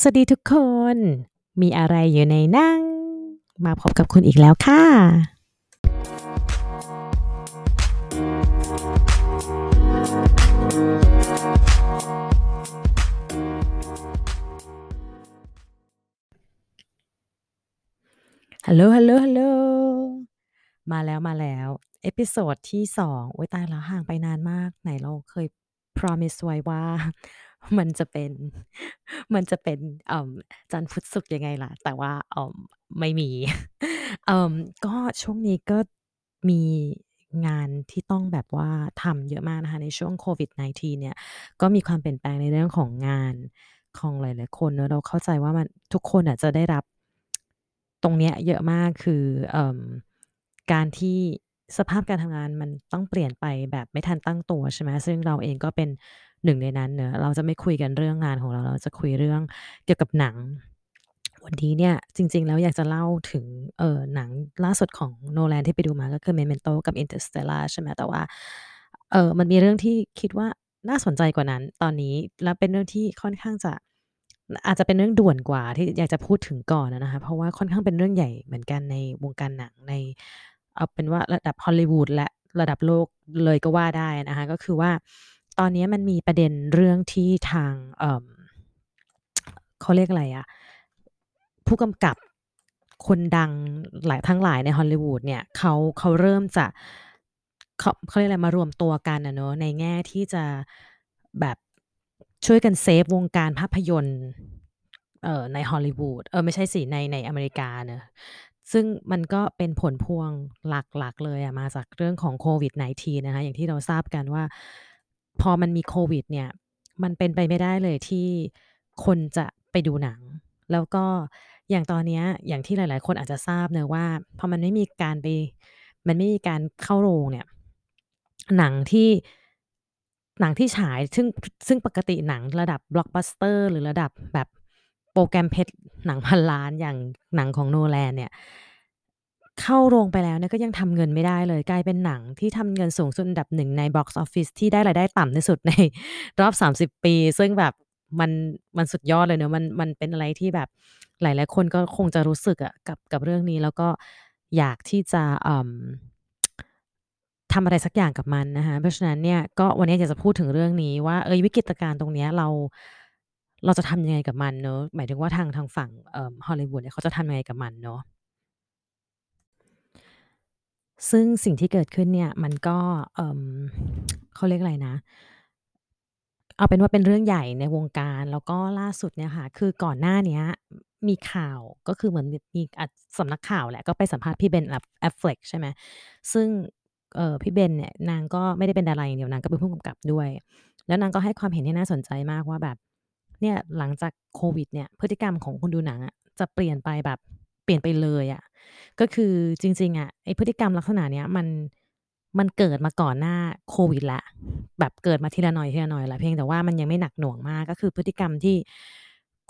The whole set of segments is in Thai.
สวัสดีทุกคน มีอะไรอยู่ในหนัง มาพบกับคุณอีกแล้วค่ะ ฮัลโหล ฮัลโหล ฮัลโหล มาแล้วมาแล้ว episode ที่2โอ๊ยตายแล้วห่างไปนานมาก ไหนเราเคย promise ไว้ว่า มันจะเป็น มันจะเป็น เอ่อ จันทร์ พุธ ศุกร์ ยังไงล่ะ แต่ว่า เอ่อ ไม่มี เอ่อ ก็ช่วงนี้ก็มีงานที่ต้องแบบว่าทำเยอะมากนะคะ ในช่วงโควิด -19 เนี่ย ก็มีความเปลี่ยนแปลงในเรื่องของงานของหลาย ๆ คนเนาะ เราเข้าใจว่ามัน ทุกคนอะจะได้รับ ตรงเนี้ยเยอะมาก คือ เอ่อ การที่สภาพการทำงานมันต้องเปลี่ยนไปแบบไม่ทันตั้งตัว ใช่ไหม ซึ่งเราเองก็เป็น หนึ่งในนั้นเนาะเราจะไม่คุยกันเรื่องงานของเรา เราจะคุยเรื่องเกี่ยวกับหนัง วันนี้เนี่ยจริง ๆ แล้วอยากจะเล่าถึงเออหนังล่าสุดของ Nolan ที่ไปดูมาก็คือ Memento กับ Interstellar ใช่ไหมแต่ว่าเออมันมีเรื่องที่คิดว่าน่าสนใจกว่านั้น ตอนนี้และเป็นเรื่องที่ค่อนข้างจะอาจจะเป็นเรื่องด่วนกว่าที่อยากจะพูดถึงก่อนนะคะเพราะว่าค่อนข้างเป็นเรื่องใหญ่เหมือนกันในวงการหนังใน เอาเป็นว่าระดับฮอลลีวูดและระดับโลกเลยก็ว่าได้นะคะก็คือว่า ตอนนี้มันมีประเด็นเรื่องที่ทางเเขาเรียกอะไรอะผู้กำกับคนดังหลายทั้งหลายในฮอลลีวูดเนี่ยเขาเขาเริ่มจะเขาเขาเรียกอะไรมารวมตัวกันอะเนาะในแง่ที่จะแบบช่วยกันเซฟวงการภาพยนตร์เอ่อในฮอลลีวูดเออไม่ใช่สิในในอเมริกาเนาะซึ่งมันก็เป็นผลพวงหลักๆเลยอะมาจากเรื่องของโควิด -19 นะคะอย่างที่เราทราบกันว่า พอมันมีโควิดเนี่ย มันเป็นไปไม่ได้เลยที่คนจะไปดูหนัง แล้วก็อย่างตอนเนี้ยอย่างที่หลาย ๆ คนอาจจะทราบเนาะว่า พอมันไม่มีการไป มันไม่มีการเข้าโรงเนี่ย หนังที่ หนังที่ฉาย ซึ่งซึ่งปกติหนังระดับ Blockbuster หรือระดับแบบโปรแกรมเพชรหนังพันล้านอย่างหนังของ Nolan เนี่ย เข้าโรงไปแล้วเนี่ยก็ยังทำเงินไม่ได้เลย กลายเป็นหนังที่ทำเงินสูงสุดอันดับ1ในบ็อกซ์ออฟฟิศที่ได้รายได้ต่ำที่สุดใน รอบ 30 ปี ซึ่งแบบมันมันสุดยอดเลยเนาะมันมันเป็นอะไรที่แบบหลายๆคนก็คงจะรู้สึกอะกับกับเรื่องนี้ แล้วก็อยากที่จะอ่อทำอะไรสักอย่างกับมันนะคะเพราะฉะนั้นเนี่ยก็วันนี้อยากจะพูดถึงเรื่องนี้ว่าเฮ้ยวิกฤตการณ์ตรงเนี้ยเราเราจะทำยังไงกับมันเนาะหมายถึงว่าทางทางฝั่งฮอลลีวูดเนี่ยเขาจะทำยังไงกับมันเนาะ ซึ่งสิ่งที่เกิดขึ้นเนี่ยมันก็ เอ่อ เขาเรียกอะไรนะ เอาเป็นว่าเป็นเรื่องใหญ่ในวงการ แล้วก็ล่าสุดเนี่ยค่ะ คือก่อนหน้าเนี้ยมีข่าวก็คือเหมือนมีมีอะสำนักข่าวแหละ ก็ไปสัมภาษณ์พี่ Ben Aff Affleck ใช่ไหม ซึ่ง เอ่อ พี่เบนเนี่ยนางก็ไม่ได้เป็นดาราอย่างเดียวนางก็เป็นผู้กำกับด้วย แล้วนางก็ให้ความเห็นที่น่าสนใจมากว่าแบบ เนี่ยหลังจากโควิดเนี่ยพฤติกรรมของคนดูหนังอะจะเปลี่ยนไปแบบเปลี่ยนไปเลยอะ ก็คือจริงๆอะไอพฤติกรรมลักษณะเนี้ยมันมันเกิดมาก่อนหน้าโควิดล้วแบบเกิดมาทีละหน่อยทีละหน่อยละเพียงแต่ว่ามันยังไม่หนักหน่วงมากก็คือพฤติกรรมที่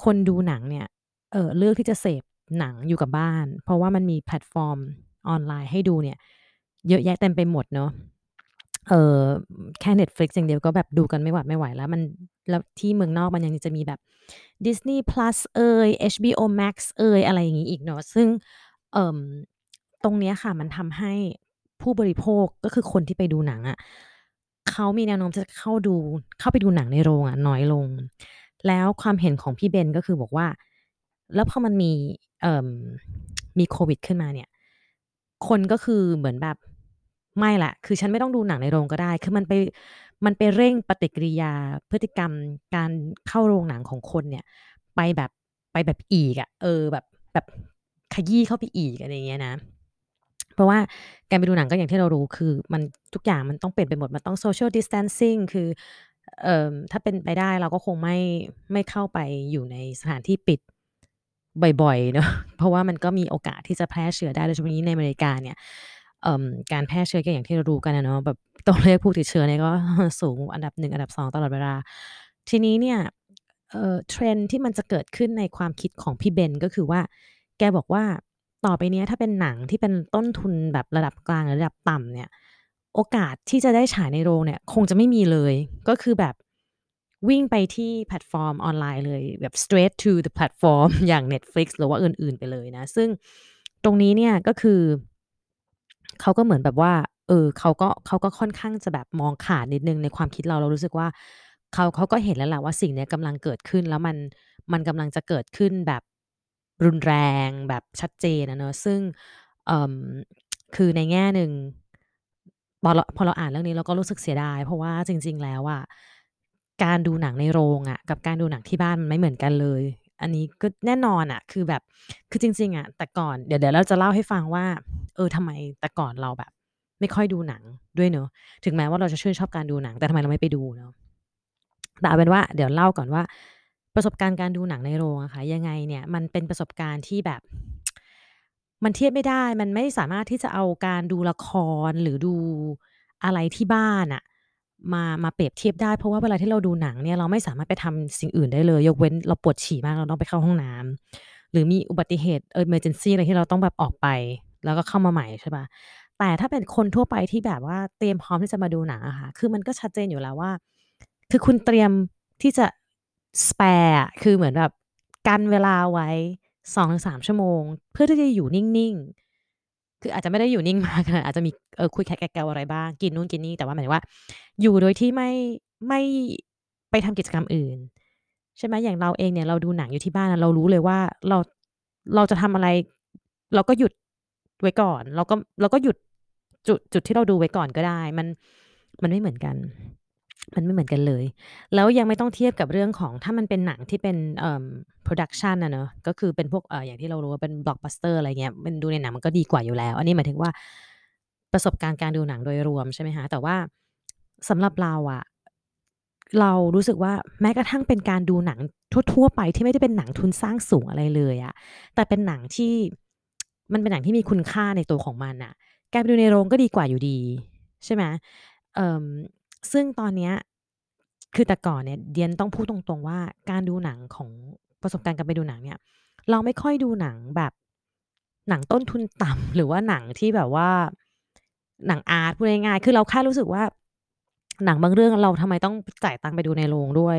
คนดูหนังเนี่ยเออเลือกที่จะเสพหนังอยู่กับบ้าน เพราะว่ามันมีแพลตฟอร์มออนไลน์ให้ดูเนี่ย เยอะแยะเต็มไปหมดเนาะเออแค่ Netflix อย่างเดียวก็แบบดูกันไม่หวาดไม่ไหวแล้วมันแล้วที่เมืองนอกมันยังจะมีแบบ Disney Plus เอย HBO Max เอยอะไรอย่างงี้อีกเนาะซึ่ง เอ่อ ตรงเนี้ยค่ะ มันทำให้ผู้บริโภค ก็คือคนที่ไปดูหนังอะ เขามีแนวโน้มจะเข้าดู เข้าไปดูหนังในโรงอะน้อยลง แล้วความเห็นของพี่เบน ก็คือบอกว่า แล้วพอมันมี เอ่อ มีโควิดขึ้นมาเนี่ย คนก็คือเหมือนแบบ ไม่แล้ว คือฉันไม่ต้องดูหนังในโรงก็ได้ คือมันไป มันไปเร่งปฏิกิริยา พฤติกรรมการเข้าโรงหนังของคนเนี่ย ไปแบบ ไปแบบอีกอะ เออ แบบ แบบ ขยี้เข้าไปอีกอะไรเงี้ยนะ เพราะว่าการไปดูหนังก็อย่างที่เรารู้คือ มันทุกอย่างมันต้องเปลี่ยนไปหมด มันต้อง Social Distancing คือเอ่อถ้าเป็นไปได้เราก็คงไม่ไม่เข้าไปอยู่ในสถานที่ปิดบ่อยๆเนาะเพราะว่ามันก็มีโอกาสที่จะแพร่เชื้อได้โดยเฉพาะอย่างยิ่งในอเมริกาเนี่ยเอ่อการแพร่เชื้อก็อย่างที่เรารู้กันอะเนาะแบบตัวเลขผู้ติดเชื้อเนี่ยก็สูงอันดับ1อันดับ2ตลอดเวลา ทีนี้เนี่ยเอ่อ trend ที่มันจะเกิดขึ้นในความคิดของพี่เบนก็คือว่า แกบอกว่าต่อไปนี้ถ้าเป็นหนังที่เป็นต้นทุนแบบระดับกลางหรือระดับต่ำเนี่ย โอกาสที่จะได้ฉายในโรงเนี่ย คงจะไม่มีเลย ก็คือแบบวิ่งไปที่แพลตฟอร์มออนไลน์เลยแบบ straight to the platform อย่าง Netflix หรือว่าอื่น ๆ ไปเลยนะ ซึ่งตรงนี้เนี่ยก็คือ เขาก็เหมือนแบบว่า เออเขาก็เขาก็ค่อนข้างจะแบบมองขาดนิดนึงในความคิดเราเรารู้สึกว่าเขาเขาก็เห็นแล้วแหละว่าสิ่งนี้กำลังเกิดขึ้นแล้วมันมันกำลังจะเกิดขึ้นแบบ รุนแรงแบบชัดเจนอะเนาะซึ่งคือในแง่หนึ่งพอเราพอเราอ่านเรื่องนี้เราก็รู้สึกเสียดาย เพราะว่าจริง ๆ แล้วอะการดูหนังในโรงอะกับการดูหนังที่บ้านมันไม่เหมือนกันเลย อันนี้ก็แน่นอนอะคือแบบคือจริง ๆอะแต่ก่อนเดี๋ยวเดี๋ยวเราจะเล่าให้ฟังว่า เออทำไมแต่ก่อนเราแบบ ไม่ค่อยดูหนังด้วยเนาะถึงแม้ว่าเราจะชื่นชอบการดูหนัง แต่ทำไมเราไม่ไปดูเนาะแต่เอาเป็นว่าเดี๋ยวเล่าก่อนว่า ประสบการณ์การดูหนังในโรงอะค่ะ ยังไงเนี่ยมันเป็นประสบการณ์ที่แบบ มันเทียบไม่ได้ มันไม่สามารถที่จะเอาการดูละคร หรือดูอะไรที่บ้านน่ะมา มาเปรียบเทียบได้ เพราะว่าเวลาที่เราดูหนังเนี่ย เราไม่สามารถไปทำสิ่งอื่นได้เลย ยกเว้นเราปวดฉี่มาก เราต้องไปเข้าห้องน้ำ หรือมีอุบัติเหตุ emergency อะไรที่เราต้องแบบออกไป แล้วก็เข้ามาใหม่ใช่ปล่าแต่ถ้าเป็นคนทั่วไปที่แบบว่าเตรียมพร้อมที่จะมาดูหนังอะค่ะ คือมันก็ชัดเจนอยู่แล้วว่า คือคุณเตรียมที่จะ spare คือเหมือนแบบกันเวลาไว้2-3ชั่วโมง เพื่อที่จะอยู่นิ่งๆ คืออาจจะไม่ได้อยู่นิ่งมากขนาดอาจจะมีเออคุยแคะแกวอะไรบ้าง กินนู่นกินนี่ แต่ว่าหมายถึงว่า อยู่โดยที่ไม่ไม่ไปทำกิจกรรมอื่น ใช่ไหมอย่างเราเองเนี่ยเราดูหนังอยู่ที่บ้านเรารู้เลยว่าเราเราจะทำอะไร เราก็หยุดไว้ก่อน เราก็เราก็หยุดจุดจุดที่เราดูไว้ก่อนก็ได้ มันมันไม่เหมือนกัน มันไม่เหมือนกันเลย แล้วยังไม่ต้องเทียบกับเรื่องของถ้ามันเป็นหนังที่เป็นเอ่อ production อะเนาะก็คือเป็นพวกเอ่ออย่างที่เรารู้ว่าเป็น blockbuster อะไรเงี้ยมันดูในหนังมันก็ดีกว่าอยู่แล้ว อันนี้หมายถึงว่าประสบการณ์การดูหนังโดยรวมใช่ไหมคะแต่ว่าสำหรับเราอะเรารู้สึกว่าแม้กระทั่งเป็นการดูหนังทั่วๆไปที่ไม่ได้เป็นหนังทุนสร้างสูงอะไรเลยอะแต่เป็นหนังที่มันเป็นหนังที่มีคุณค่าในตัวของมันน่ะการไปดูในโรงก็ดีกว่าอยู่ดี ใช่ไหมเอ่อ ซึ่งตอนเนี้ยคือแต่ก่อนเนี่ยเดียนต้องพูดตรงๆว่า การดูหนังของประสบการณ์การไปดูหนังเนี่ย เราไม่ค่อยดูหนังแบบหนังต้นทุนต่ำหรือว่าหนังที่แบบว่าหนังอาร์ตพูดง่ายๆคือเราแค่รู้สึกว่า หนังบางเรื่องเราทำไมต้องจ่ายตังค์ไปดูในโรงด้วย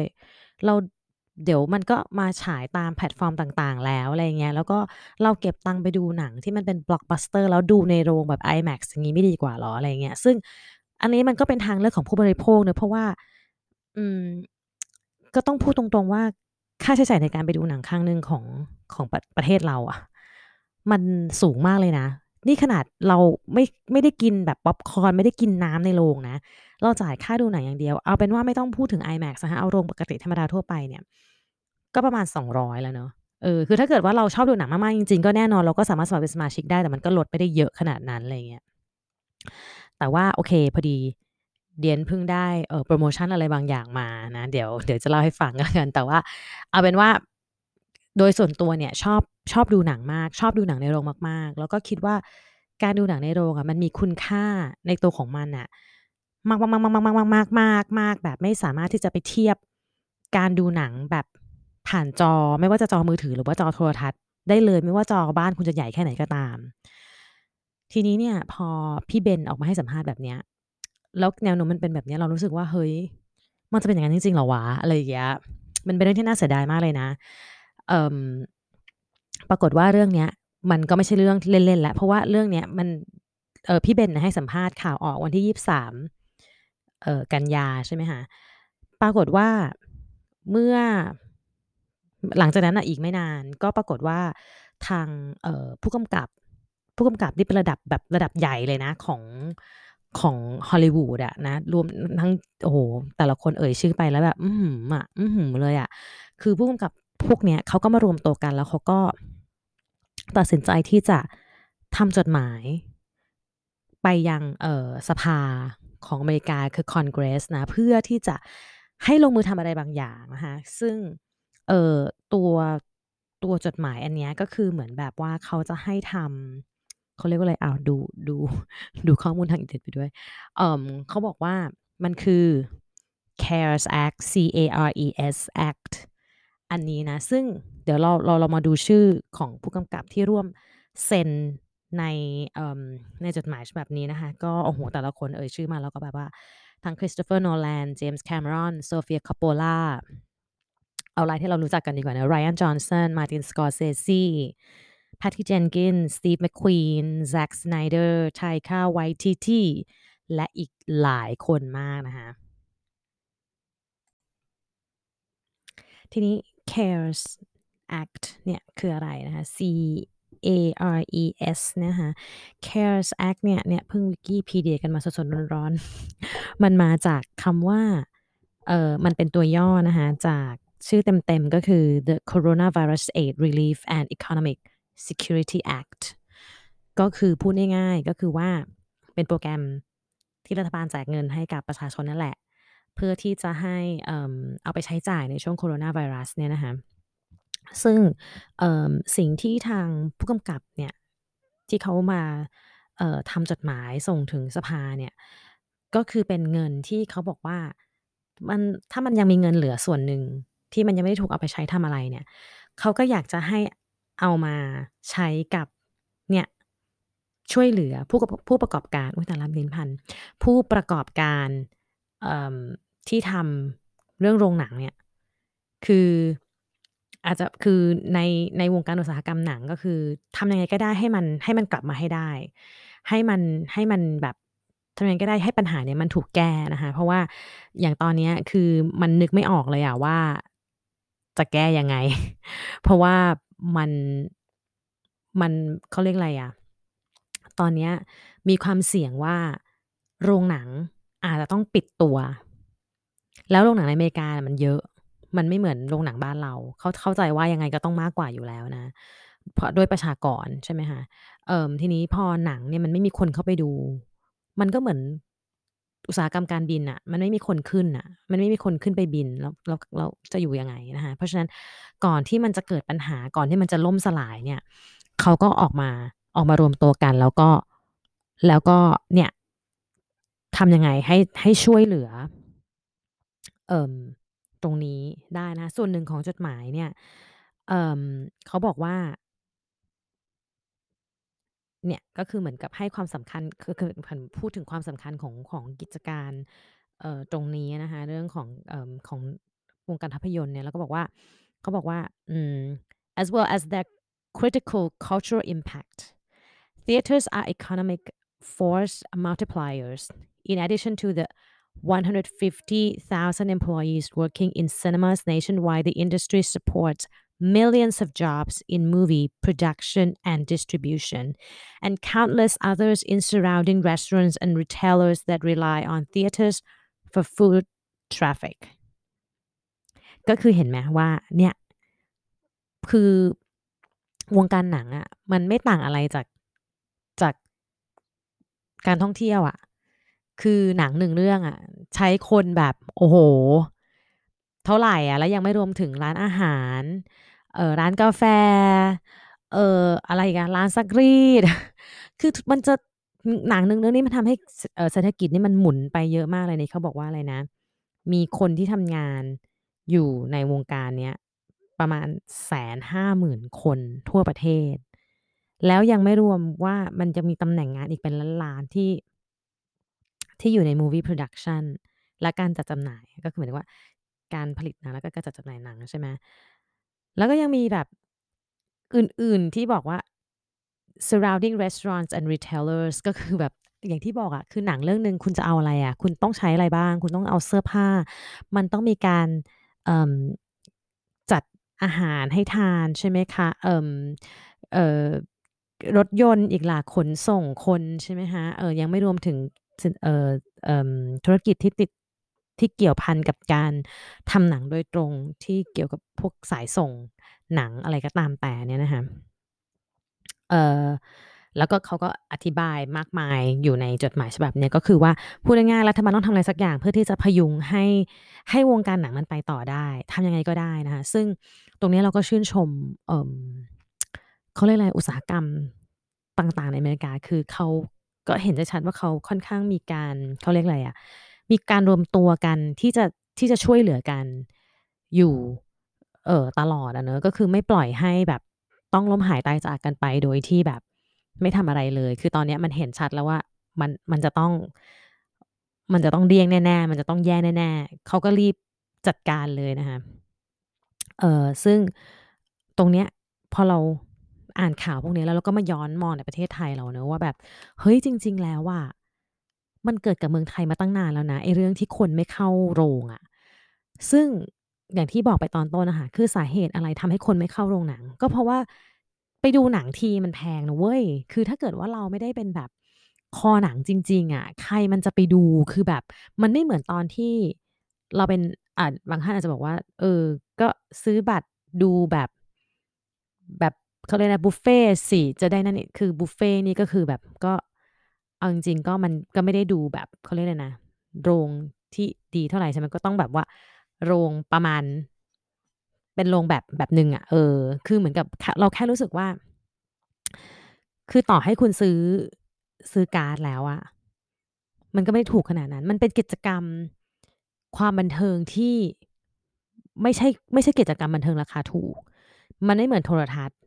เราเดี๋ยวมันก็มาฉายตามแพลตฟอร์มต่างๆ แล้วอะไรเงี้ยแล้วก็เราเก็บตังค์ไปดูหนังที่มันเป็น blockbuster แล้วดูในโรงแบบ IMAX อย่างงี้ไม่ดีกว่าหรออะไรเงี้ยซึ่ง อันนี้มันก็เป็นทางเลือกของผู้บริโภคเนาะเพราะว่า อืม ก็ต้องพูดตรงๆว่าค่าใช้จ่ายในการไปดูหนังครั้งหนึ่งของของประประเทศเราอะมันสูงมากเลยนะ นี่ขนาดเราไม่ไม่ได้กินแบบพ็อปคอร์นไม่ได้กินน้ำในโรงนะ เราจ่ายค่าดูหนังอย่างเดียว เอาเป็นว่าไม่ต้องพูดถึง IMAX นะคะเอาโรงปกติธรรมดาทั่วไปเนี่ย ก็ประมาณ 200 แล้วเนาะเออคือถ้าเกิดว่าเราชอบดูหนังมากๆจริงๆ ก็แน่นอนเราก็สามารถสมัครเป็นสมาชิกได้แต่มันก็ลดไม่ได้เยอะขนาดนั้นอะไรเงี้ย แต่ว่าโอเคพอดีเดียนเพิ่งได้เออโพรโมชั่นอะไรบางอย่างมานะ เดี๋ยวเดี๋ยวจะเล่าให้ฟังกัน แต่ว่าเอาเป็นว่าโดยส่วนตัวเนี่ยชอบชอบดูหนังมาก ชอบดูหนังในโรงมากๆ แล้วก็คิดว่าการดูหนังในโรงอะมันมีคุณค่าในตัวของมันน่ะมากๆๆๆๆๆๆๆๆแบบไม่สามารถที่จะไปเทียบการดูหนังแบบผ่านจอไม่ว่าจะจอมือถือหรือว่าจอโทรทัศน์ได้เลยไม่ว่าจอบ้านคุณจะใหญ่แค่ไหนก็ตาม ทีนี้เนี่ย พอพี่เบนออกมาให้สัมภาษณ์แบบเนี้ย แล้วแนวโน้มมันเป็นแบบเนี้ยเรารู้สึกว่าเฮ้ย มันจะเป็นอย่างนั้นจริงๆเหรอวะอะไรอย่างเงี้ยมันเป็นเรื่องที่น่าเสียดายมากเลยนะเอ่อปรากฏว่าเรื่องเนี้ย มันก็ไม่ใช่เรื่องเล่นๆแล้วเพราะว่าเรื่องเนี้ยมันเออพี่เบนนะให้สัมภาษณ์ข่าวออกวันที่23เออกันยาใช่ไหมคะปรากฏว่าเมื่อหลังจากนั้นน่ะอีกไม่นาน ก็ปรากฏว่าทางเออผู้กำกับ ผู้กำกับที่เป็นระดับแบบระดับใหญ่เลยนะของของฮอลลีวูดอะนะรวมทั้งโอ้โฮแต่ละคนเอ่ยชื่อไปแล้วแบบ อื้อฮือะอื้อฮือเลยอะคือผู้กำกับพวกเนี้ยเขาก็มารวมตัวกันแล้วเขาก็ตัดสินใจที่จะทำจดหมาย ไปยังเอ่อสภาของอเมริกาคือ Congress นะ เพื่อที่จะให้ลงมือทำอะไรบางอย่างนะคะซึ่งเอ่อตัวตัวจดหมายอันนี้ก็คือเหมือนแบบว่าเขาจะให้ทำ เขาเรียกว่าอะไรอ้าวดูดูดูข้อมูลทางอินเทอร์เน็ตไปด้วยเอ่อเขาบอกว่ามันคือ CARES Act C-A-R-E-S Act อันนี้นะ ซึ่งเดี๋ยวเราเราเรามาดูชื่อของผู้กำกับที่ร่วมเซ็นในในจดหมายฉบับนี้นะคะ ก็โอ้โฮแต่ละคนเอ่ยชื่อมาแล้วก็แบบว่าทั้ง Christopher Nolan James Cameron Sofia Coppola เอารายที่เรารู้จักกันดีกว่านะ Ryan Johnson Martin Scorsese Patty Jenkins Steve McQueen Zack Snyder Taika Waititi และอีกหลายคนมากนะคะทีนี้ CARES Act เนี่ยคืออะไรนะคะ C A R E S นะคะ CARES Act เนี่ยเนี่ยเพิ่งวิกิพีเดียกันมาสดๆร้อนๆ มันมาจากคำว่าเออมันเป็นตัวย่อนะคะ จากชื่อเต็มๆ ก็คือ the Coronavirus Aid Relief and Economic Security Act ก็คือพูดง่ายๆก็คือว่าเป็นโปรแกรมที่รัฐบาลแจกเงินให้กับประชาชนนั่นแหละ เพื่อที่จะให้เอาไปใช้จ่ายในช่วงโคโรนาไวรัสเนี่ยนะคะซึ่งสิ่งที่ทางผู้กำกับเนี่ยที่เขามาทำจดหมายส่งถึงสภาเนี่ยก็คือเป็นเงินที่เขาบอกว่ามันถ้ามันยังมีเงินเหลือส่วนหนึ่งที่มันยังไม่ได้ถูกเอาไปใช้ทำอะไรเนี่ยเขาก็อยากจะให้ เอามาใช้กับเนี่ยช่วยเหลือผู้ผู้ประกอบการอุยแต่ละลิ้นพัน ผู้ประกอบการที่ทำเรื่องโรงหนังเนี่ย คืออาจจะคือในในวงการอุตสาหกรรมหนังก็คือทำยังไงก็ได้ให้มันให้มันกลับมาให้ได้ ให้มันให้มันแบบทำยังไงก็ได้ให้ปัญหาเนี่ยมันถูกแก้นะคะ เพราะว่าอย่างตอนนี้คือมันนึกไม่ออกเลยอะว่าจะแก้ยังไง เพราะว่า มัน มันเขาเรียกอะไรอะตอนนี้มีความเสี่ยงว่าโรงหนังอาจจะต้องปิดตัว แล้วโรงหนังในอเมริกามันเยอะ มันไม่เหมือนโรงหนังบ้านเรา เขาเข้าใจว่ายังไงก็ต้องมากกว่าอยู่แล้วนะ เพราะด้วยประชากรใช่ไหมคะเอ่อทีนี้พอหนังเนี่ยมันไม่มีคนเข้าไปดู มันก็เหมือน อุตสาหกรรมการบินอะมันไม่มีคนขึ้นอะมันไม่มีคนขึ้นไปบินแล้วเราเราจะอยู่ยังไงนะคะเพราะฉะนั้นก่อนที่มันจะเกิดปัญหาก่อนที่มันจะล่มสลายเนี่ยเขาก็ออกมาออกมารวมตัวกัน แล้วก็แล้วก็เนี่ยทำยังไงให้ให้ช่วยเหลือ เอ่อตรงนี้ได้นะ ส่วนหนึ่งของจดหมายเนี่ยเเขาบอกว่า เนี่ยก็คือเหมือนกับให้ความสำคัญคือคือผพูดถึงความสำคัญของของกิจการเอ่อตรงนี้นะคะเรื่องของของวงการภาพยนตร์เนี่ยแล้วก็บอกว่าเขาบอกว่า as well as their critical cultural impact theaters are economic force multipliers in addition to the 150,000 employees working in cinemas nationwide, the industry supports millions of jobs in movie production and distribution, and countless others in surrounding restaurants and retailers that rely on theaters for food traffic ก็คือเห็นไหมว่าเนี่ยคือวงการหนังอะ่ะมันไม่ต่างอะไรจากจากการท่องเที่ยวอะ่ะคือหนังหนึ่งเรื่องอะใช้คนแบบโอ้โห เท่าไหร่อะแล้วยังไม่รวมถึงร้านอาหารเออร้านกาแฟเอออะไรกันร้านซักรีด คือมันจะหนังหนึ่งเรื่องนี้มันทำให้เศรษฐกิจนี่มันหมุนไปเยอะมากเลยนี่เขาบอกว่าอะไรนะ มีคนที่ทำงานอยู่ในวงการเนี้ยประมาณแสนห้าหมื่นคนทั่วประเทศ แล้วยังไม่รวมว่ามันจะมีตำแหน่งงานอีกเป็นล้านๆที่ ที่อยู่ใน movie production และการจัดจำหน่ายก็คือหมายถึงว่า การผลิตหนังแล้วก็การจัดจำหน่ายหนังใช่ไหมแล้วก็ยังมีแบบอื่นๆที่บอกว่า surrounding restaurants and retailers ก็คือแบบอย่างที่บอกอะคือหนังเรื่องหนึ่งคุณจะเอาอะไรอะคุณต้องใช้อะไรบ้าง คุณต้องเอาเสื้อผ้า มันต้องมีการจัดอาหารให้ทานใช่ไหมคะเอ่อเอ่อรถยนต์อีกหลาขนส่งคนใช่ไหมคะเออยังไม่รวมถึงเอ่อเอ่อธุรกิจที่ติด ที่เกี่ยวพันกับการทำหนังโดยตรงที่เกี่ยวกับพวกสายส่งหนังอะไรก็ตามแต่เนี่ยนะคะเอ่อแล้วก็เขาก็อธิบายมากมายอยู่ในจดหมายฉบับนี้ก็คือว่าพูดง่ายๆรัฐบาลต้องทำอะไรสักอย่างเพื่อที่จะพยุงให้ให้วงการหนังมันไปต่อได้ทำยังไงก็ได้นะคะซึ่งตรงนี้เราก็ชื่นชมเเขาเรียกอะไรอุตสาหกรรมต่างๆ ในอเมริกาคือเขาก็เห็นได้ชัดว่าเขาค่อนข้างมีการเขาเรียกอะไรอะ่ะ มีการรวมตัวกันที่จะที่จะช่วยเหลือกันอยู่ เออตลอดอะเนอะก็คือไม่ปล่อยให้แบบต้องล้มหายตายจากกันไปโดยที่แบบ ไม่ทำอะไรเลย คือตอนนี้มันเห็นชัดแล้วว่ามันมันจะต้อง มันจะต้องเดี้ยงแน่ๆ มันจะต้องแย่แน่ๆเขาก็รีบจัดการเลยนะคะเออซึ่งตรงเนี้ยพอเราอ่านข่าวพวกนี้แล้วเราก็มาย้อนมองในประเทศไทยเราเนาะว่าแบบ เฮ้ยจริง ๆ แล้วอะ มันเกิดกับเมืองไทยมาตั้งนานแล้วนะไอ้เรื่องที่คนไม่เข้าโรงอะซึ่งอย่างที่บอกไปตอนต้นอะคะคือสาเหตุอะไรทำให้คนไม่เข้าโรงหนัง ก็เพราะว่าไปดูหนังทีมันแพงนะเว้ย คือถ้าเกิดว่าเราไม่ได้เป็นแบบคอหนังจริง ๆอะใครมันจะไปดูคือแบบ มันไม่เหมือนตอนที่เราเป็นอ่าบางท่านอาจจะบอกว่า เออ ก็ซื้อบัตรดูแบบแบบเขาเรียกอะไรบุฟเฟต์สิจะได้นั่นนี่คือบุฟเฟต์นี่ก็คือแบบก็ เอาจริง ๆ ก็มันก็ไม่ได้ดูแบบเขาเรียกอะไรนะ โรงที่ดีเท่าไหร่ใช่ไหมก็ต้องแบบว่า โรงประมาณ เป็นโรงแบบแบบหนึ่งอะเออ คือเหมือนกับเราแค่รู้สึกว่า คือต่อให้คุณซื้อซื้อการ์ดแล้วอะมันก็ไม่ได้ถูกขนาดนั้น มันเป็นกิจกรรมความบันเทิงที่ไม่ใช่ไม่ใช่กิจกรรมบันเทิงราคาถูก มันไม่เหมือนโทรทัศน์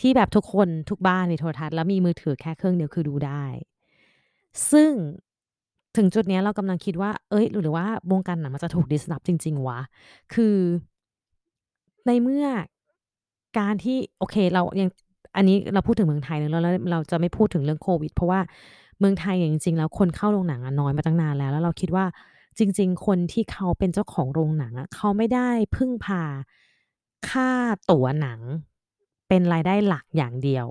ที่แบบทุกคนทุกบ้านมีโทรทัศน์แล้วมีมือถือแค่เครื่องเดียวคือดูได้ ซึ่งถึงจุดนี้เรากำลังคิดว่าเฮ้ย หรือว่าวงการหนังมันจะถูก disrupt จริง ๆ วะ คือในเมื่อการที่โอเคเรายังอันนี้เราพูดถึงเมืองไทยแล้วแล้วเราจะไม่พูดถึงเรื่องโควิด เพราะว่าเมืองไทยเนี่ยจริง ๆ แล้วคนเข้าโรงหนังน้อยมาตั้งนานแล้ว แล้วเราคิดว่าจริง ๆ คนที่เขาเป็นเจ้าของโรงหนังอะเขาไม่ได้พึ่งพาค่าตั๋วหนัง เป็นรายได้หลักอย่างเดียว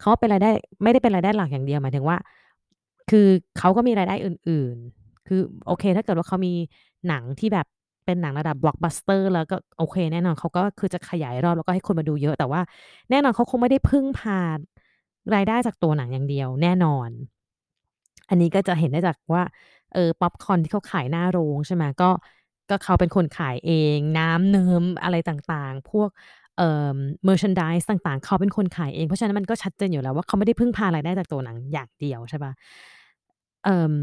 เขาเป็นรายได้ไม่ได้เป็นรายได้หลักอย่างเดียวหมายถึงว่า คือเขาก็มีรายได้อื่น ๆ คือโอเค ถ้าเกิดว่าเขามีหนังที่แบบเป็นหนังระดับ Blockbuster แล้วก็โอเค แน่นอนเขาก็คือจะขยายรอบแล้วก็ให้คนมาดูเยอะ แต่ว่าแน่นอนเขาคงไม่ได้พึ่งพารายได้จากตัวหนังอย่างเดียว แน่นอน อันนี้ก็จะเห็นได้จากว่าเออพ็อปคอนที่เขาขายหน้าโรงใช่ไหมก็ก็เขาเป็นคนขายเอง น้ำเนิมอะไรต่างๆ พวกเอ่อ merchandise ต่างๆ เขาเป็นคนขายเอง เพราะฉะนั้นมันก็ชัดเจนอยู่แล้วว่าเขาไม่ได้พึ่งพารายได้จากตัวหนังอย่างเดียวใช่ปล่า เอ่อ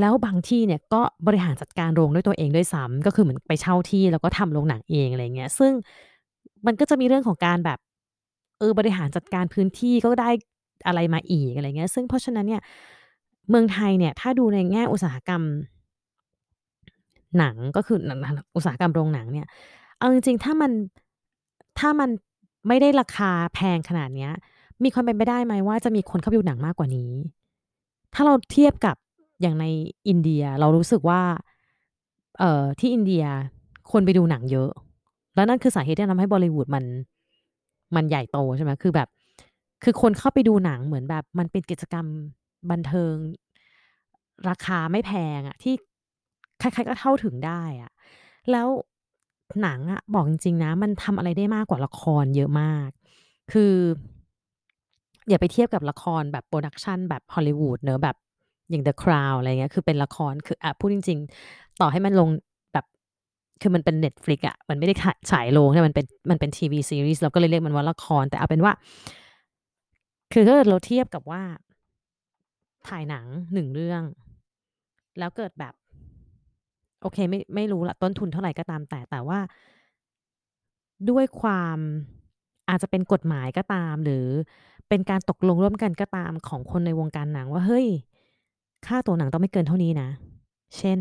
แล้วบางที่เนี่ยก็บริหารจัดการโรงด้วยตัวเองด้วยซ้ำ ก็คือเหมือนไปเช่าที่ แล้วก็ทำโรงหนังเอง อะไรอย่างเงี้ย ซึ่งมันก็จะมีเรื่องของการแบบ เออ บริหารจัดการพื้นที่ ก็ได้อะไรมาอีก อะไรเงี้ย ซึ่งเพราะฉะนั้นเนี่ย เมืองไทยเนี่ย ถ้าดูในแง่อุตสาหกรรม หนัง ก็คือ หนัง หนัง อุตสาหกรรมโรงหนังเนี่ย เอาจริง ๆ ถ้ามัน ถ้ามันไม่ได้ราคาแพงขนาดเนี้ย มีความเป็นไปได้ไหมว่า จะมีคนเข้าไปดูหนังมากกว่านี้ ถ้าเราเทียบกับอย่างในอินเดียเรารู้สึกว่า เอ่อที่อินเดียคนไปดูหนังเยอะ แล้วนั่นคือสาเหตุที่ทำให้ Bollywood มัน มันใหญ่โตใช่ไหมคือแบบ คือคนเข้าไปดูหนังเหมือนแบบ มันเป็นกิจกรรมบันเทิง ราคาไม่แพงอะที่ใครๆก็เข้าถึงได้อะแล้วหนังอะบอกจริงๆนะ มันทำอะไรได้มากกว่าละครเยอะมาก คือ อย่าไปเทียบกับละครแบบ Production แบบ Hollywood เนาะแบบอย่าง The Crown อะไรเงี้ย คือเป็นละคร คืออะพูดจริง ๆ ต่อให้มันลงแบบ คือมันเป็น Netflix อะมันไม่ได้ฉายโรงใช่มันเป็น มันเป็นทีวีซีรีส์เราก็เลยเรียกมันว่าละคร แต่เอาเป็นว่า คือถ้าเราเทียบกับว่า ถ่ายหนัง1เรื่อง แล้วเกิดแบบ โอเค ไม่ ไม่รู้ละต้นทุนเท่าไหร่ก็ตามแต่ แต่ว่า ด้วยความอาจจะเป็นกฎหมายก็ตาม หรือ เป็นการตกลงร่วมกันก็ตามของคนในวงการหนังว่าเฮ้ย ค่าตัวหนังต้องไม่เกินเท่านี้นะ เช่น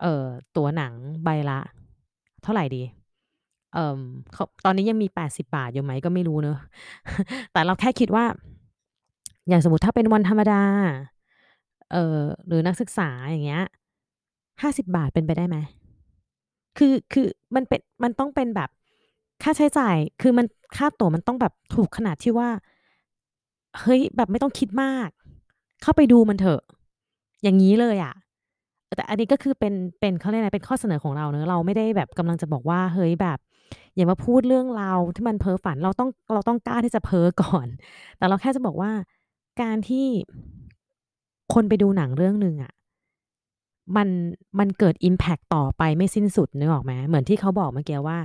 เอ่อตัวหนังใบละ เท่าไหร่ดี เอ่อตอนนี้ยังมี80บาทอยู่ไหมก็ไม่รู้เนาะแต่เราแค่คิดว่า อย่างสมมติถ้าเป็นวันธรรมดา เอ่อหรือนักศึกษาอย่างเงี้ย50บาทเป็นไปได้ไหม?คือคือมันเป็นมันต้องเป็นแบบ ค่าใช้จ่ายคือมันค่าตั๋วมันต้องแบบถูกขนาดที่ว่า เฮ้ย แบบไม่ต้องคิดมาก เข้าไปดูมันเถอะ อย่างงี้เลยอะแต่อันนี้ก็คือเป็นเป็นเขาเรียกอะไรเป็นข้อเสนอของเราเนาะเราไม่ได้แบบกำลังจะบอกว่า เฮ้ยแบบ อย่ามาพูดเรื่องเราที่มันเพ้อฝันเราต้องเราต้องกล้าที่จะเพ้อก่อน แต่เราแค่จะบอกว่าการที่คนไปดูหนังเรื่องหนึ่งอะมันมันเกิดอิมแพกต์ต่อไปไม่สิ้นสุดนึกออกไหมเหมือนที่เขาบอกเมื่อกี้ว่า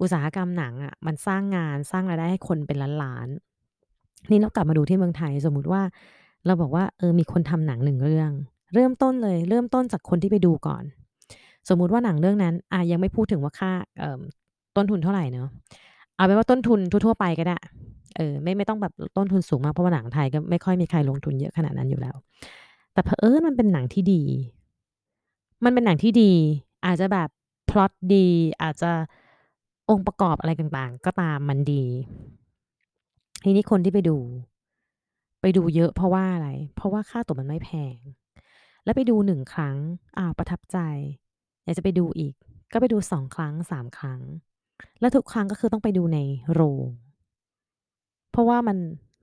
อุตสาหกรรมหนังอะมันสร้างงานสร้างรายได้ให้คนเป็นล้านๆ นี่เรากลับมาดูที่เมืองไทยสมมุติว่า เราบอกว่าเออมีคนทำหนัง1เรื่อง เริ่มต้นเลย เริ่มต้นจากคนที่ไปดูก่อน สมมุติว่าหนังเรื่องนั้นอ่ายังไม่พูดถึงว่าค่าเอ่อต้นทุนเท่าไหร่เนาะเอาเป็นว่าต้นทุนทั่วๆไปก็ได้เออไม่ไม่ต้องแบบต้นทุนสูงมากเพราะว่าหนังไทยก็ไม่ค่อยมีใครลงทุนเยอะขนาดนั้นอยู่แล้ว แต่เผอิญมันเป็นหนังที่ดี มันเป็นหนังที่ดี อาจจะแบบพล็อตดี อาจจะ องค์ประกอบอะไรต่างๆ ก็ตามมันดี ทีนี้คนที่ไปดู ไปดูเยอะเพราะว่าอะไร เพราะว่าค่าตั๋วมันไม่แพง แล้วไปดู1ครั้งอ้าวประทับใจ อยากจะไปดูอีก ก็ไปดู2ครั้ง3ครั้ง แล้วทุกครั้งก็คือต้องไปดูในโรง เพราะว่ามัน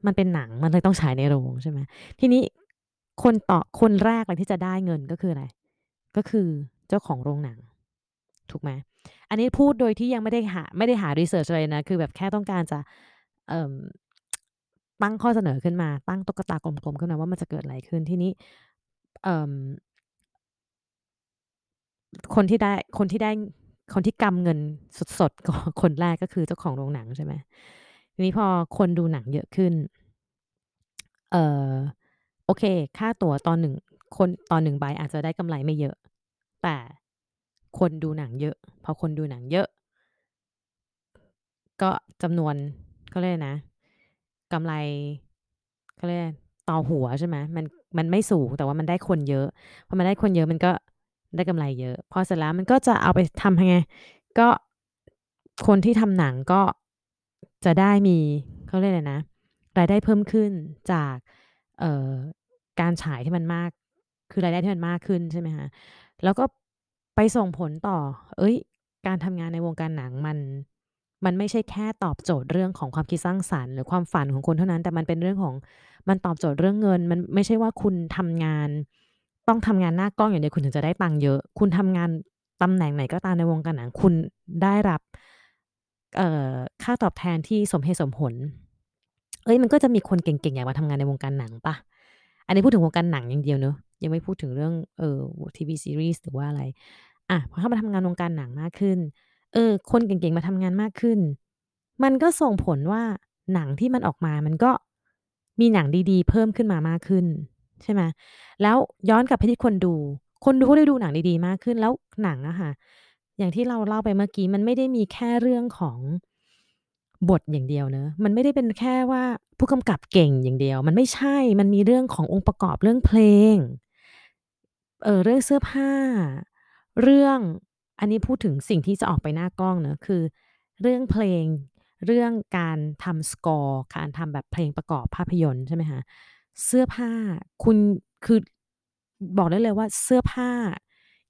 มันเป็นหนังมันเลยต้องฉายในโรงใช่ไหมทีนี้คนต่อคนแรกเลยที่จะได้เงินก็คืออะไร ก็คือเจ้าของโรงหนัง ถูกไหม อันนี้พูดโดยที่ยังไม่ได้หาไม่ได้หา research อะไรนะ คือแบบแค่ต้องการจะตั้งข้อเสนอขึ้นมา ตั้งตุ๊กตากลมๆขึ้นมาว่ามันจะเกิดอะไรขึ้นทีนี้คนที่ได้คนที่ได้คนที่กำเงินสดๆก็คนแรกก็คือเจ้าของโรงหนังใช่ไหมทีนี้พอคนดูหนังเยอะขึ้น เออโอเค ค่าตั๋วตอน1คนต่อ1ใบอาจจะได้กำไรไม่เยอะ แต่ คนดูหนังเยอะ พอคนดูหนังเยอะ ก็จำนวนเขาเรียกนะกำไรเขาเรียกต่อหัวใช่ไหมมันมันไม่สูงแต่ว่ามันได้คนเยอะพอมันได้คนเยอะมันก็ได้กำไรเยอะ พอเสร็จแล้วมันก็จะเอาไปทำยังไง ก็คนที่ทำหนังก็จะได้มีเขาเรียกอะไรนะรายได้เพิ่มขึ้นจากเอ่อการฉายที่มันมาก คือรายได้ที่มันมากขึ้นใช่ไหมคะแล้วก็ ไปส่งผลต่อเฮ้ย การทำงานในวงการหนังมัน มันไม่ใช่แค่ตอบโจทย์เรื่องของความคิดสร้างสรรค์ หรือความฝันของคนเท่านั้น แต่มันเป็นเรื่องของมันตอบโจทย์เรื่องเงิน มันไม่ใช่ว่าคุณทำงาน ต้องทำงานหน้ากล้องอย่างเดียวคุณถึงจะได้ตังค์เยอะ คุณทำงานตำแหน่งไหนก็ตามในวงการหนังคุณได้รับเอ่อค่าตอบแทนที่สมเหตุสมผลเฮ้ยมันก็จะมีคนเก่งๆอยากมาทำงานในวงการหนังปล่าอันนี้พูดถึงวงการหนังอย่างเดียวเนาะ ยังไม่พูดถึงเรื่องเอ่อทีวีซีรีส์หรือว่าอะไร อะพอเข้ามาทำงานวงการหนังมากขึ้น เออ คนเก่งๆมาทำงานมากขึ้น มันก็ส่งผลว่าหนังที่มันออกมามันก็มีหนังดีๆ เพิ่มขึ้นมามากขึ้น ใช่ไหมแล้วย้อนกลับไปที่คนดู คนดูก็ได้ดูหนังดีๆ มากขึ้น แล้วหนังอะค่ะ อย่างที่เราเล่าไปเมื่อกี้มันไม่ได้มีแค่เรื่องของบทอย่างเดียวเนาะมันไม่ได้เป็นแค่ว่าผู้กำกับเก่งอย่างเดียว มันไม่ใช่มันมีเรื่องขององค์ประกอบเรื่องเพลง เออเรื่องเสื้อผ้า เรื่องอันนี้พูดถึงสิ่งที่จะออกไปหน้ากล้องเนาะคือ เรื่องเพลง เรื่องการทำสกอร์การทำแบบเพลงประกอบภาพยนตร์ใช่ไหมคะเสื้อผ้าคุณคือบอกได้เลยว่าเสื้อผ้า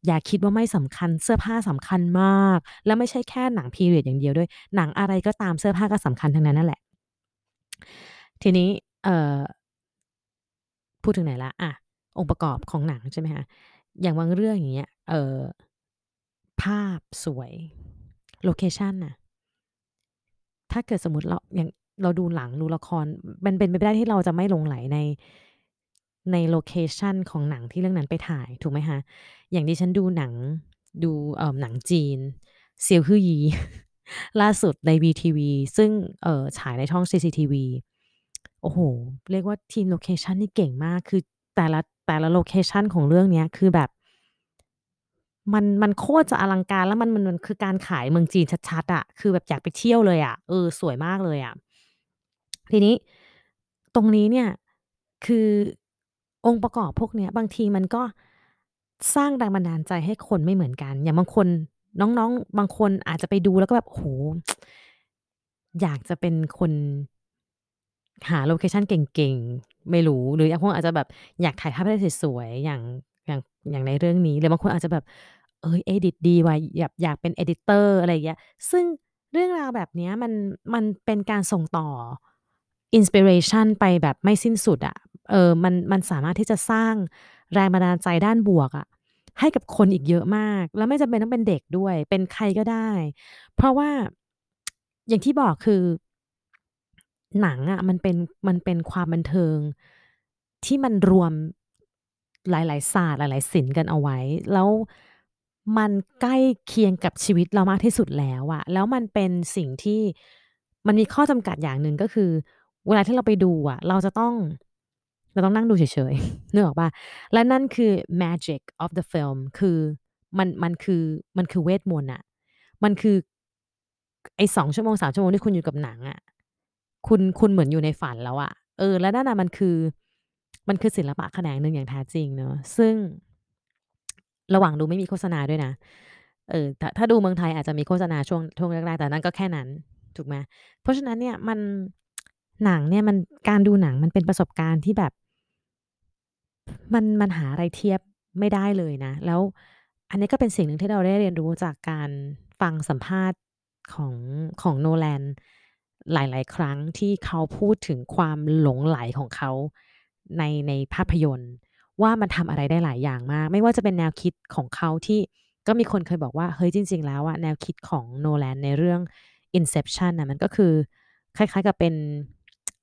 อย่าคิดว่าไม่สำคัญ เสื้อผ้าสำคัญมาก แล้วไม่ใช่แค่หนัง Period อย่างเดียวด้วย หนังอะไรก็ตามเสื้อผ้าก็สำคัญทั้งนั้นนั่นแหละ ทีนี้ เอ่อพูดถึงไหนล้วอะ องค์ประกอบของหนังใช่ไหมคะอย่างบางเรื่องอย่างเงี้ยเอ่อภาพสวยโลเคชันน่ะถ้าเกิดสมมติเราอย่างเราดูหนังดูละคร มันเป็นไปไม่ได้ที่เราจะไม่หลงใหลในในโลเคชันของหนังที่เรื่องนั้นไปถ่ายถูกไหมคะอย่างดิฉันดูหนังดูเอ่อหนังจีนเซียวฮือยี ล่าสุดใน VTV ซึ่งเอ่อฉายในช่อง CCTV โอ้โฮเรียกว่าทีมโลเคชันนี่เก่งมาก คือ แต่ละแต่ละโลเคชันของเรื่องเนี้ยคือแบบ มันมันโคตรจะอลังการแล้วมันมันมันคือการขายเมืองจีนชัดๆอะคือแบบอยากไปเที่ยวเลยอะเออสวยมากเลยอะทีนี้ตรงนี้เนี่ยคือองค์ประกอบพวกเนี้ย บางทีมันก็สร้างแรงบันดาลใจให้คนไม่เหมือนกัน อย่างบางคนน้องๆ บางคนอาจจะไปดูแล้วก็แบบโอ้โฮอยากจะเป็นคนหาโลเคชันเก่งๆ ไม่รู้ หรือบางคนอาจจะแบบอยากถ่ายภาพได้สวยๆอย่างอย่างอย่างในเรื่องนี้หรือบางคนอาจจะแบบเฮ้ย edit ดีว่ะอยากอยากเป็น editor อร์อะไรอย่างเงี้ยซึ่งเรื่องราวแบบเนี้ยมันมันเป็นการส่งต่อ inspiration ไปแบบไม่สิ้นสุดอะเออมันมันสามารถที่จะสร้างแรงบันดาลใจด้านบวกอะให้กับคนอีกเยอะมาก แล้วไม่จำเป็นต้องเป็นเด็กด้วย เป็นใครก็ได้ เพราะว่าอย่างที่บอกคือ หนังอะมันเป็นมันเป็นความบันเทิง ที่มันรวมหลาย ๆ ศาสตร์หลาย ๆ ศิลป์กันเอาไว้ แล้วมันใกล้เคียงกับชีวิตเรามากที่สุดแล้วอะแล้วมันเป็นสิ่งที่มันมีข้อจำกัดอย่างหนึ่งก็คือ เวลาที่เราไปดูอะเราจะต้องเราต้องนั่งดูเฉยๆนึกออกเปล่าและนั่นคือ magic of the film คือมันมันคือมันคือเวทมนต์อะมันคือไอ้2ชั่วโมง3ชั่วโมงที่คุณอยู่กับหนังอะ คุณคุณเหมือนอยู่ในฝันแล้วอะเออ แล้วนั่นนะมันคือ มันคือศิลปะแขนงหนึ่งอย่างแท้จริงเนาะซึ่งระหว่างดูไม่มีโฆษณาด้วยนะ เออถ้าถ้าดูเมืองไทยอาจจะมีโฆษณาช่วงช่วงแรกๆแต่นั่นก็แค่นั้น ถูกไหมเพราะฉะนั้นเนี่ยมันหนังเนี่ยมันการดูหนังมันเป็นประสบการณ์ที่แบบ มันมันหาอะไรเทียบไม่ได้เลยนะ แล้วอันนี้ก็เป็นสิ่งหนึ่งที่เราได้เรียนรู้จากการฟังสัมภาษณ์ของของ Nolan หลาย ๆ ครั้งที่เขาพูดถึงความหลงใหลของเขาในในภาพยนตร์ ว่ามันทำอะไรได้หลายอย่างมาก ไม่ว่าจะเป็นแนวคิดของเขาที่ก็มีคนเคยบอกว่า เฮ้ยจริง ๆ แล้วอะแนวคิดของ Nolan ในเรื่อง Inception นะมันก็คือ คล้าย ๆ กับเป็น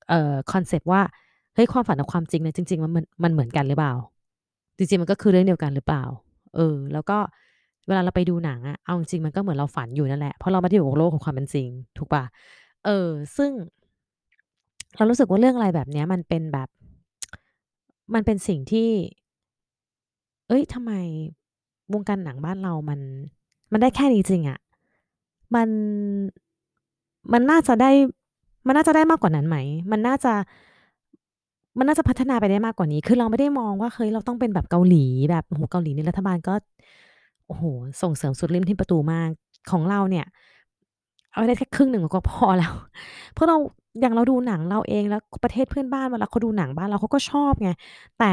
เอ่อคอนเซปต์ว่า เฮ้ยความฝันกับความจริงเนี่ยจริง ๆ มันมันเหมือนกันหรือเปล่า จริง ๆ มันก็คือเรื่องเดียวกันหรือเปล่า เออ แล้วก็เวลาเราไปดูหนังอะเอาจริงมันก็เหมือนเราฝันอยู่นั่นแหละ เพราะเราไม่ได้อยู่กับโลกของความเป็นจริง ถูกปล่า เออ ซึ่ง เรารู้สึกว่า เรื่องอะไรแบบเนี้ย มันเป็นแบบ มันเป็นสิ่งที่ เฮ้ย ทำไมวงการหนังบ้านเรามัน มันได้แค่นี้จริงอะ มัน มันน่าจะได้ มันน่าจะได้มากกว่านั้นไหม มันน่าจะ มันน่าจะพัฒนาไปได้มากกว่านี้ คือเราไม่ได้มองว่า เฮ้ย เราต้องเป็นแบบเกาหลี แบบ โอ้โฮ เกาหลีนี่รัฐบาลก็ โอ้โฮ ส่งเสริมสุดริมทิ่มประตูมาก ของเราเนี่ย เอาได้แค่ครึ่งหนึ่งก็พอแล้ว เพราะเราอย่างเราดูหนังเราเองแล้วประเทศเพื่อนบ้านเวลาเขาดูหนังบ้านเราเขาก็ชอบไงแต่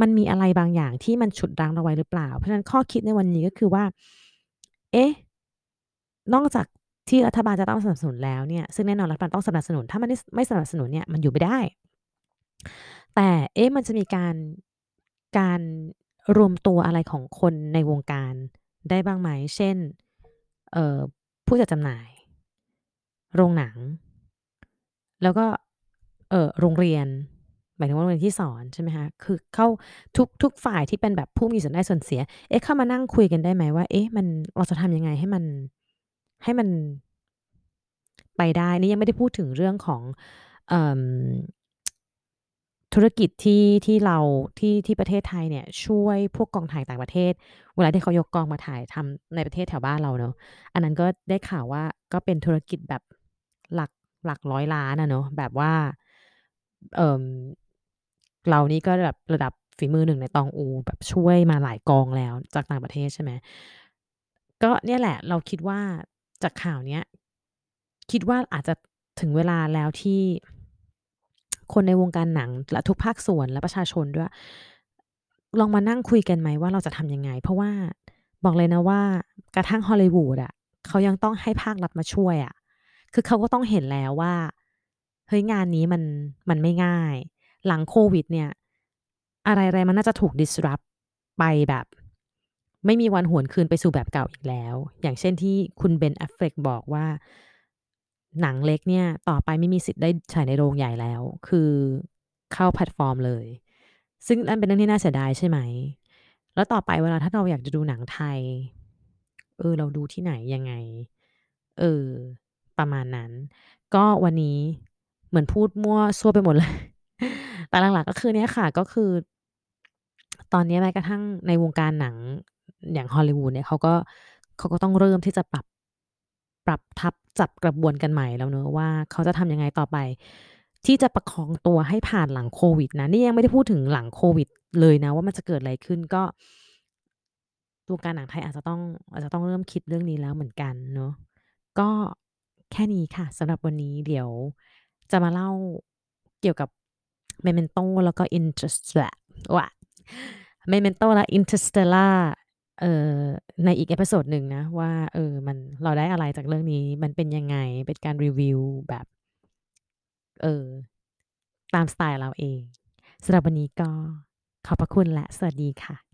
มันมีอะไรบางอย่างที่มันฉุดรั้งเราไว้หรือเปล่า เพราะฉะนั้นข้อคิดในวันนี้ก็คือว่า เอ๊ะนอกจากที่รัฐบาลจะต้องสนับสนุนแล้วเนี่ยซึ่งแน่นอนรัฐบาลต้องสนับสนุน ถ้ามันไม่สนับสนุนเนี่ยมันอยู่ไม่ได้ แต่เอ๊ะมันจะมีการการรวมตัวอะไรของคนในวงการได้บ้างไหม เช่นผู้จัดจำหน่าย โรงหนัง แล้วก็เออโรงเรียนหมายถึงว่าโรงเรียนที่สอนใช่ไหมคะคือเข้าทุกทุกฝ่ายที่เป็นแบบผู้มีส่วนได้ส่วนเสีย เอ๊ะเข้ามานั่งคุยกันได้ไหมว่า เอ๊ะมันเราจะทำยังไงให้มันให้มันไปได้นี่ยังไม่ได้พูดถึงเรื่องของออธุรกิจที่ที่เราที่ที่ประเทศไทยเนี่ยช่วยพวกกองถ่ายต่างประเทศ เวลาที่เขายกกองมาถ่ายทำในประเทศแถวบ้านเราเนาะอันนั้นก็ได้ข่าวว่าก็เป็นธุรกิจแบบ หลักหลักร้อยล้านอะเนาะแบบว่า เอ่อเรานี่ก็แบบระดับฝีมือหนึ่งในตองอู แบบช่วยมาหลายกองแล้วจากต่างประเทศใช่ไหมก็เนี่ยแหละ เราคิดว่าจากข่าวเนี้ย คิดว่าอาจจะถึงเวลาแล้วที่คนในวงการหนังและทุกภาคส่วนและประชาชนด้วย ลองมานั่งคุยกันไหมว่าเราจะทำยังไง เพราะว่าบอกเลยนะว่ากระทั่งฮอลลีวูดอะเขายังต้องให้ภาครัฐมาช่วยอะ คือเขาก็ต้องเห็นแล้วว่าเฮ้ยงานนี้มันมันไม่ง่าย หลังโควิดเนี่ย อะไรๆมันน่าจะถูก disrupt ไปแบบ ไม่มีวันหวนคืนไปสู่แบบเก่าอีกแล้ว อย่างเช่นที่คุณ Ben Affleck บอกว่า หนังเล็กเนี่ย ต่อไปไม่มีสิทธิ์ได้ฉายในโรงใหญ่แล้ว คือเข้าแพลตฟอร์มเลย ซึ่งนั่นเป็นเรื่องที่น่าเสียดายใช่ไหม แล้วต่อไปเวลาถ้าเราอยากจะดูหนังไทย เออ เราดูที่ไหนยังไง เออ ประมาณนั้น ก็วันนี้เหมือนพูดมั่วซั่วไปหมดเลย แต่หลักๆก็คือเนี่ยค่ะ ก็คือ ตอนนี้แม้กระทั่งในวงการหนังอย่างฮอลลีวูดเนี่ยเขาก็เขาก็ต้องเริ่มที่จะปรับปรับทับจับกระบวนกันใหม่แล้วเนาะว่าเขาจะทำยังไงต่อไป ที่จะประคองตัวให้ผ่านหลังโควิดนะนี่ยังไม่ได้พูดถึงหลังโควิด เลยนะ ว่ามันจะเกิดอะไรขึ้นก็วงการหนังไทยอาจจะต้องอาจจะต้องเริ่มคิดเรื่องนี้แล้วเหมือนกันเนาะก็ แค่นี้ค่ะสำหรับวันนี้เดี๋ยวจะมาเล่าเกี่ยวกับ Memento แล้วก็ Interstellar ว้า Memento และ Interstellar เอ่อในอีก episode หนึ่งนะ ว่าเออมันเราได้อะไรจากเรื่องนี้ มันเป็นยังไงเป็นการรีวิวแบบเออตามสไตล์เราเองสำหรับวันนี้ก็ขอบพระคุณและสวัสดีค่ะ